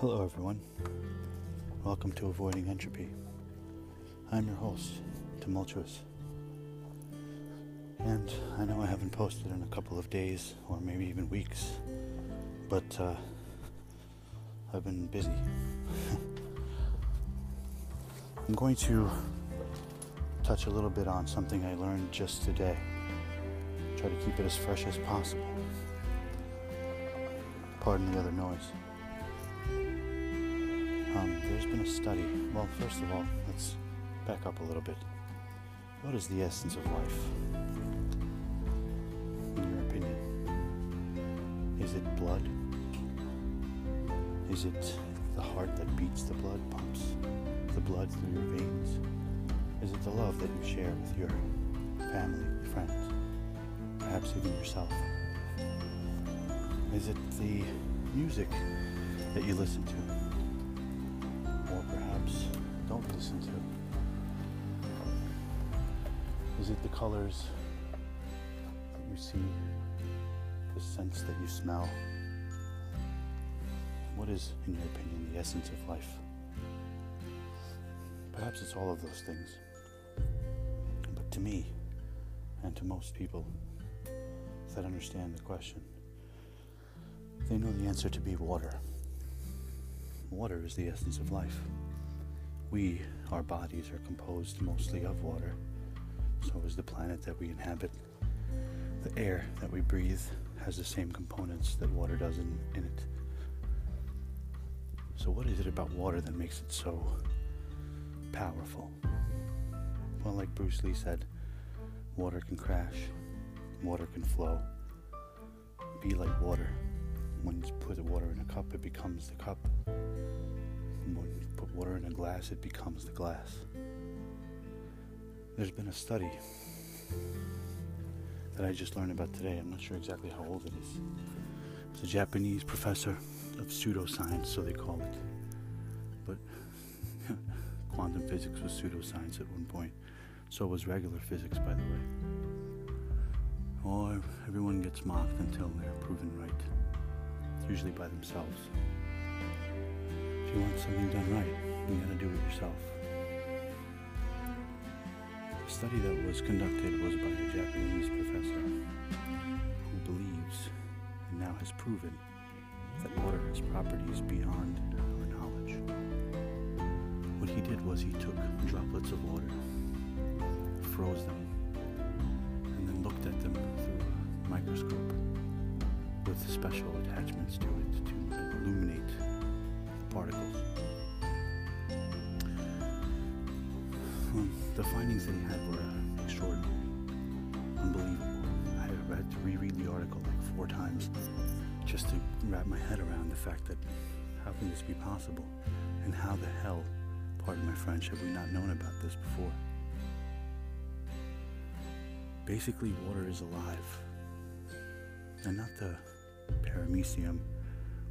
Hello, everyone. Welcome to Avoiding Entropy. I'm your host, Tumultuous. And I know I haven't posted in a couple of days, or maybe even weeks, but uh, I've been busy. I'm going to touch a little bit on something I learned just today. Try to keep it as fresh as possible. Pardon the other noise. Um, there's been a study. Well, first of all, let's back up a little bit. What is the essence of life? In your opinion? Is it blood? Is it the heart that beats the blood, pumps the blood through your veins? Is it the love that you share with your family, friends, perhaps even yourself? Is it the music that you listen to? Listen to? Is it the colors that you see? The scents that you smell? What is, in your opinion, the essence of life? Perhaps it's all of those things. But to me, and to most people that understand the question, they know the answer to be water. Water is the essence of life. We, our bodies, are composed mostly of water. So is the planet that we inhabit. The air that we breathe has the same components that water does in, in it. So, what is it about water that makes it so powerful? Well, like Bruce Lee said, water can crash, water can flow. Be like water. When you put the water in a cup, it becomes the cup. When water in a glass, it becomes the glass. There's been a study that I just learned about today. I'm not sure exactly how old it is. It's a Japanese professor of pseudoscience, so they call it. But quantum physics was pseudoscience at one point. So was regular physics, by the way. Or everyone gets mocked until they're proven right. Usually by themselves. You want something done right, you gotta do it yourself. The study that was conducted was by a Japanese professor who believes and now has proven that water has properties beyond our knowledge. What he did was he took droplets of water, froze them, and then looked at them through a microscope with special attachments to it to illuminate particles. Um, the findings that he had were extraordinary, unbelievable. I had to reread the article like four times just to wrap my head around the fact that how can this be possible? And how the hell, pardon my French, have we not known about this before? Basically, water is alive. And not the paramecium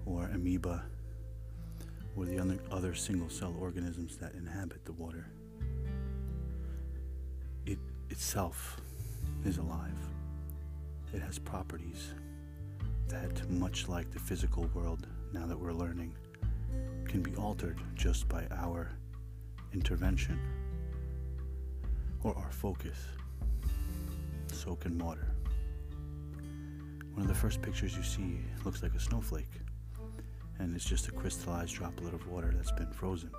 or amoeba or the other, single cell organisms that inhabit the water. It itself is alive. It has properties that, much like the physical world, now that we're learning, can be altered just by our intervention or our focus. So can water. One of the first pictures you see looks like a snowflake, and it's just a crystallized droplet of water that's been frozen.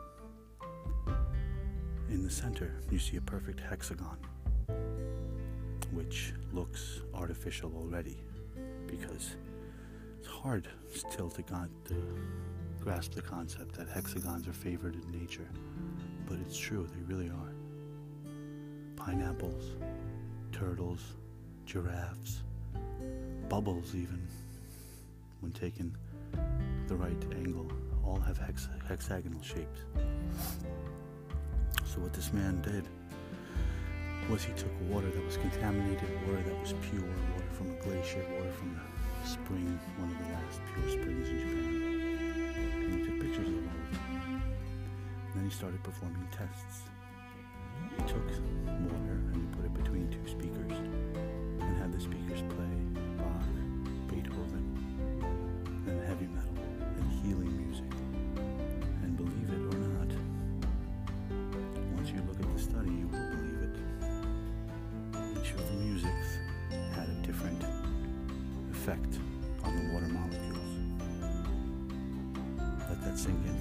In the center, you see a perfect hexagon, which looks artificial already because it's hard still to, to grasp the concept that hexagons are favored in nature, but it's true, they really are. Pineapples, turtles, giraffes, bubbles, even, when taken the right angle, all have hex- hexagonal shapes. So, what this man did was he took water that was contaminated, water that was pure, water from a glacier, water from a spring, one of the last pure springs in Japan, and he took pictures of all of them. And then he started performing tests. He took water and he put it between two speakers and had the speakers play Bach, Beethoven, and heavy metal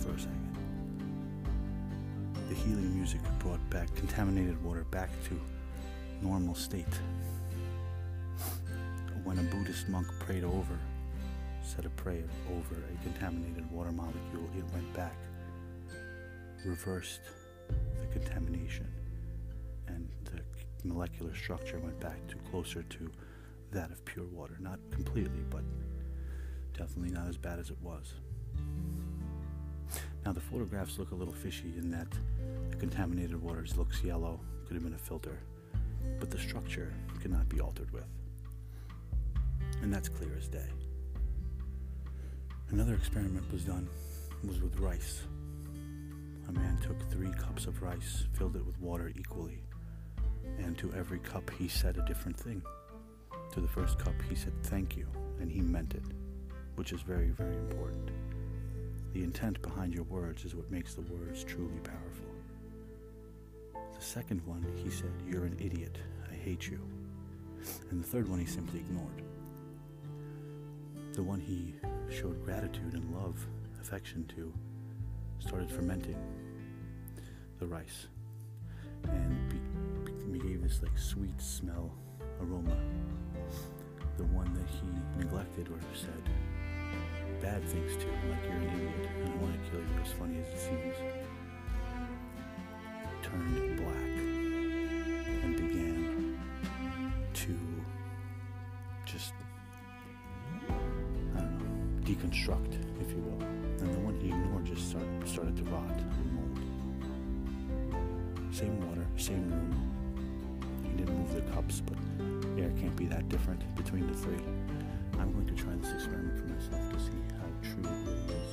for a second. The healing music brought back contaminated water back to normal state. When a Buddhist monk prayed over, said a prayer over a contaminated water molecule, it went back, reversed the contamination, and the molecular structure went back to closer to that of pure water. Not completely, but definitely not as bad as it was. Now, the photographs look a little fishy in that the contaminated waters looks yellow, could have been a filter, but the structure cannot be altered with. And that's clear as day. Another experiment was done was with rice. A man took three cups of rice, filled it with water equally, and to every cup he said a different thing. To the first cup he said thank you, and he meant it, which is very, very important. The intent behind your words is what makes the words truly powerful. The second one, he said, You're an idiot. I hate you. And the third one, he simply ignored. The one he showed gratitude and love, affection to, started fermenting the rice and be, gave this like sweet smell aroma. The one that he neglected or said bad things to, like you're an idiot and I want to kill you, as funny as it seems, turned black and began to just, I don't know, deconstruct, if you will. And the one he ignored just start, started to rot and mold. Same water, same room. He didn't move the cups, but air can't be that different between the three. Try this experiment for myself to see how true it really is.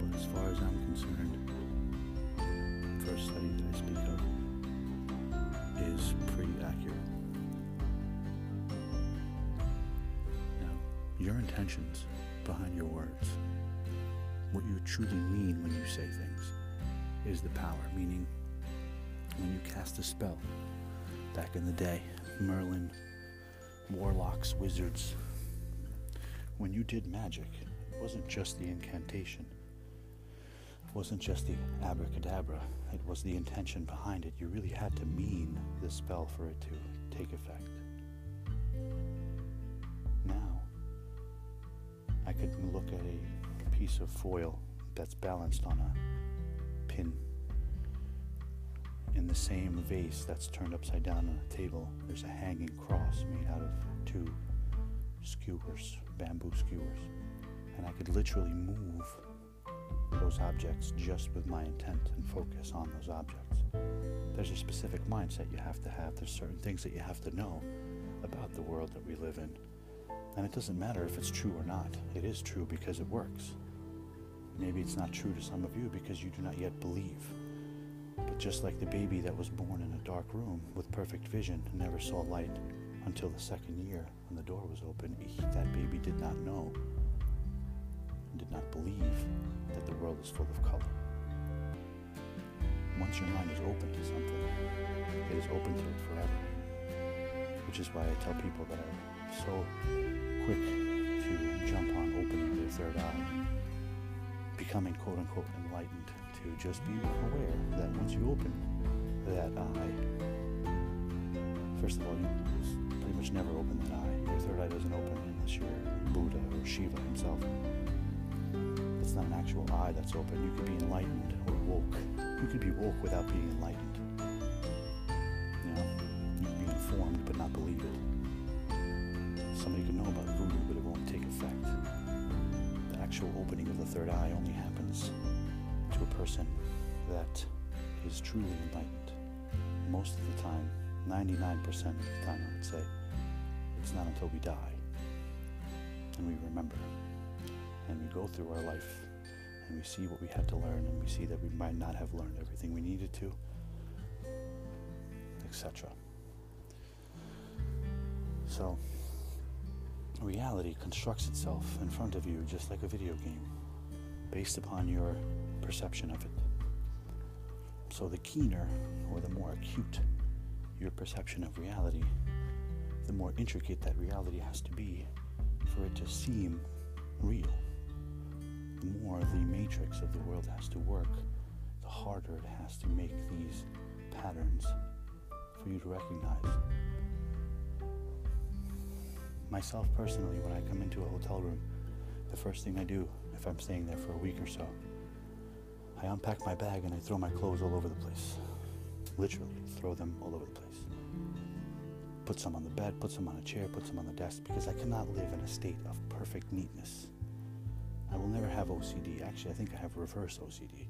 But as far as I'm concerned, the first study that I speak of is pretty accurate. Now, your intentions behind your words, what you truly mean when you say things, is the power. Meaning, when you cast a spell, back in the day, Merlin warlocks, wizards. When you did magic, it wasn't just the incantation, it wasn't just the abracadabra, it was the intention behind it. You really had to mean the spell for it to take effect. Now, I could look at a piece of foil that's balanced on a pin in the same vase that's turned upside down on a table, there's a hanging cross made out of two skewers, bamboo skewers. And I could literally move those objects just with my intent and focus on those objects. There's a specific mindset you have to have. There's certain things that you have to know about the world that we live in. And it doesn't matter if it's true or not. It is true because it works. Maybe it's not true to some of you because you do not yet believe. But just like the baby that was born in a dark room with perfect vision and never saw light until the second year when the door was open, he, that baby did not know and did not believe that the world is full of color. Once your mind is open to something, it is open to it forever. Which is why I tell people that are so quick to jump on opening their third eye, becoming quote unquote enlightened to just be aware that once you open that eye, first of all, you much never open that eye. Your third eye doesn't open unless you're Buddha or Shiva himself. It's not an actual eye that's open. You could be enlightened or woke. You could be woke without being enlightened. You know, you could be informed but not believe it. Somebody could know about voodoo, but it won't take effect. The actual opening of the third eye only happens to a person that is truly enlightened. Most of the time, 99% of the time, I would say, it's not until we die and we remember and we go through our life and we see what we had to learn and we see that we might not have learned everything we needed to, etc. So, reality constructs itself in front of you just like a video game based upon your perception of it. So, the keener or the more acute your perception of reality, the more intricate that reality has to be for it to seem real. The more the matrix of the world has to work, the harder it has to make these patterns for you to recognize. Myself personally, when I come into a hotel room, the first thing I do, if I'm staying there for a week or so, I unpack my bag and I throw my clothes all over the place. Literally, throw them all over the place. Put some on the bed, put some on a chair, put some on the desk, because I cannot live in a state of perfect neatness. I will never have OCD. Actually, I think I have reverse OCD,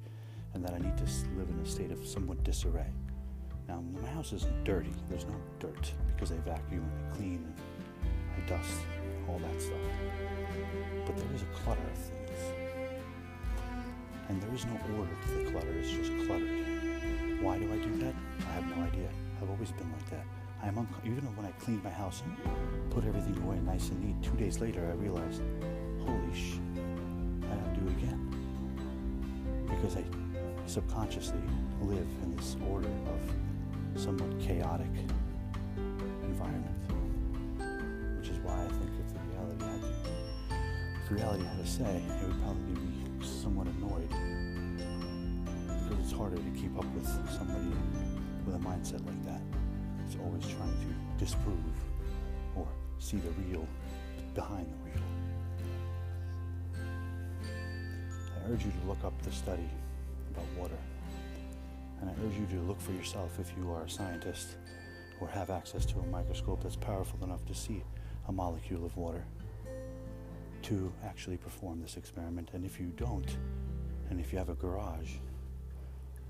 and that I need to live in a state of somewhat disarray. Now, my house isn't dirty. There's no dirt because I vacuum and I clean and I dust, all that stuff. But there is a clutter of things. And there is no order to the clutter, it's just cluttered. Why do I do that? I have no idea. I've always been like that. I'm un- even when I cleaned my house and put everything away nice and neat, two days later I realized, holy sh, I gotta do it again. Because I subconsciously live in this order of somewhat chaotic environment. Which is why I think if the reality had to, if reality had a say, it would probably be somewhat annoyed. Because it's harder to keep up with somebody with a mindset like that. It's always trying to disprove or see the real behind the real. I urge you to look up the study about water and I urge you to look for yourself if you are a scientist or have access to a microscope that's powerful enough to see a molecule of water to actually perform this experiment. And if you don't, and if you have a garage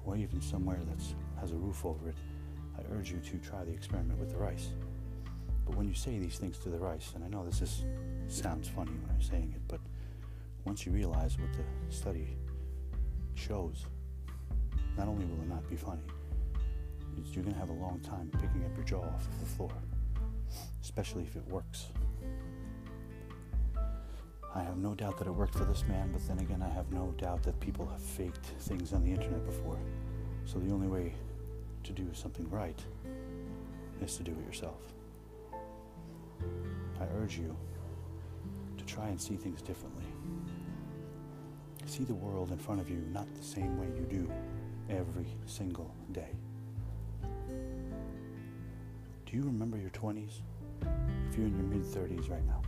or even somewhere that has a roof over it, urge you to try the experiment with the rice. But when you say these things to the rice, and I know this is, sounds funny when I'm saying it, but once you realize what the study shows, not only will it not be funny, you're going to have a long time picking up your jaw off of the floor, especially if it works. I have no doubt that it worked for this man, but then again, I have no doubt that people have faked things on the internet before. So the only way to do something right is to do it yourself. I urge you to try and see things differently. See the world in front of you not the same way you do every single day. Do you remember your 20s? If you're in your mid 30s right now,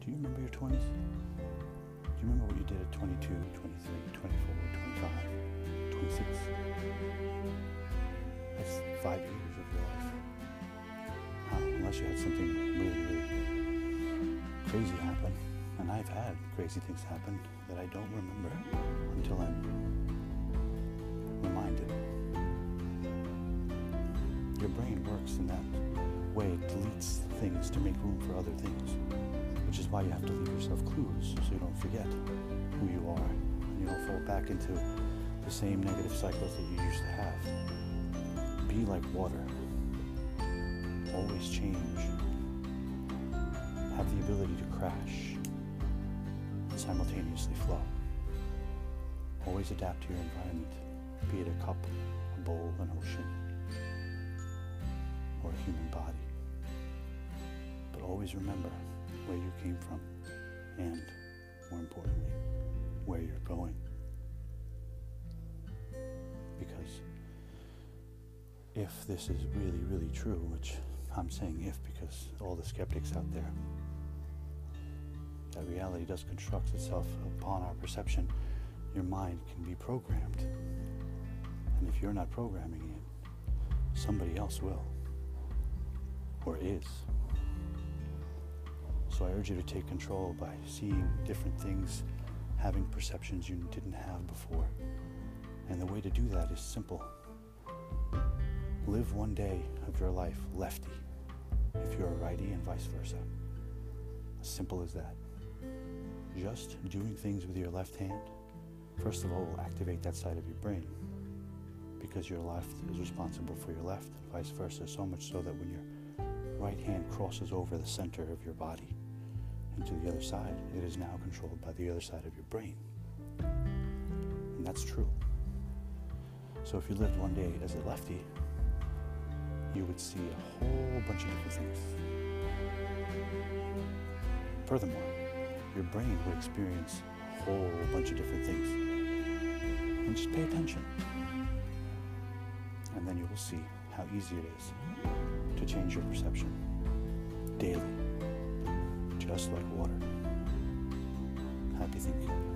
do you remember your 20s? Do you remember what you did at 22, 23, 24, 25, 26? That's five years of your life. Unless you had something really, really crazy happen. And I've had crazy things happen that I don't remember until I'm reminded. Your brain works in that way. It deletes things to make room for other things, which is why you have to leave yourself clues so you don't forget who you are and you don't fall back into the same negative cycles that you used to have. Be like water. Always change. Have the ability to crash and simultaneously flow. Always adapt to your environment be it a cup, a bowl, an ocean, or a human body. But always remember where you came from and, more importantly, where you're going. Because if this is really, really true, which I'm saying if because all the skeptics out there, that reality does construct itself upon our perception, your mind can be programmed. And if you're not programming it, somebody else will, or is. So I urge you to take control by seeing different things, having perceptions you didn't have before. And the way to do that is simple. Live one day of your life lefty if you're a righty and vice versa. Simple as that. Just doing things with your left hand, first of all, will activate that side of your brain because your left is responsible for your left and vice versa, so much so that when your right hand crosses over the center of your body into the other side, it is now controlled by the other side of your brain. And that's true. So if you lived one day as a lefty, you would see a whole bunch of different things. Furthermore, your brain would experience a whole bunch of different things. And just pay attention. And then you will see how easy it is to change your perception daily, just like water. Happy thinking.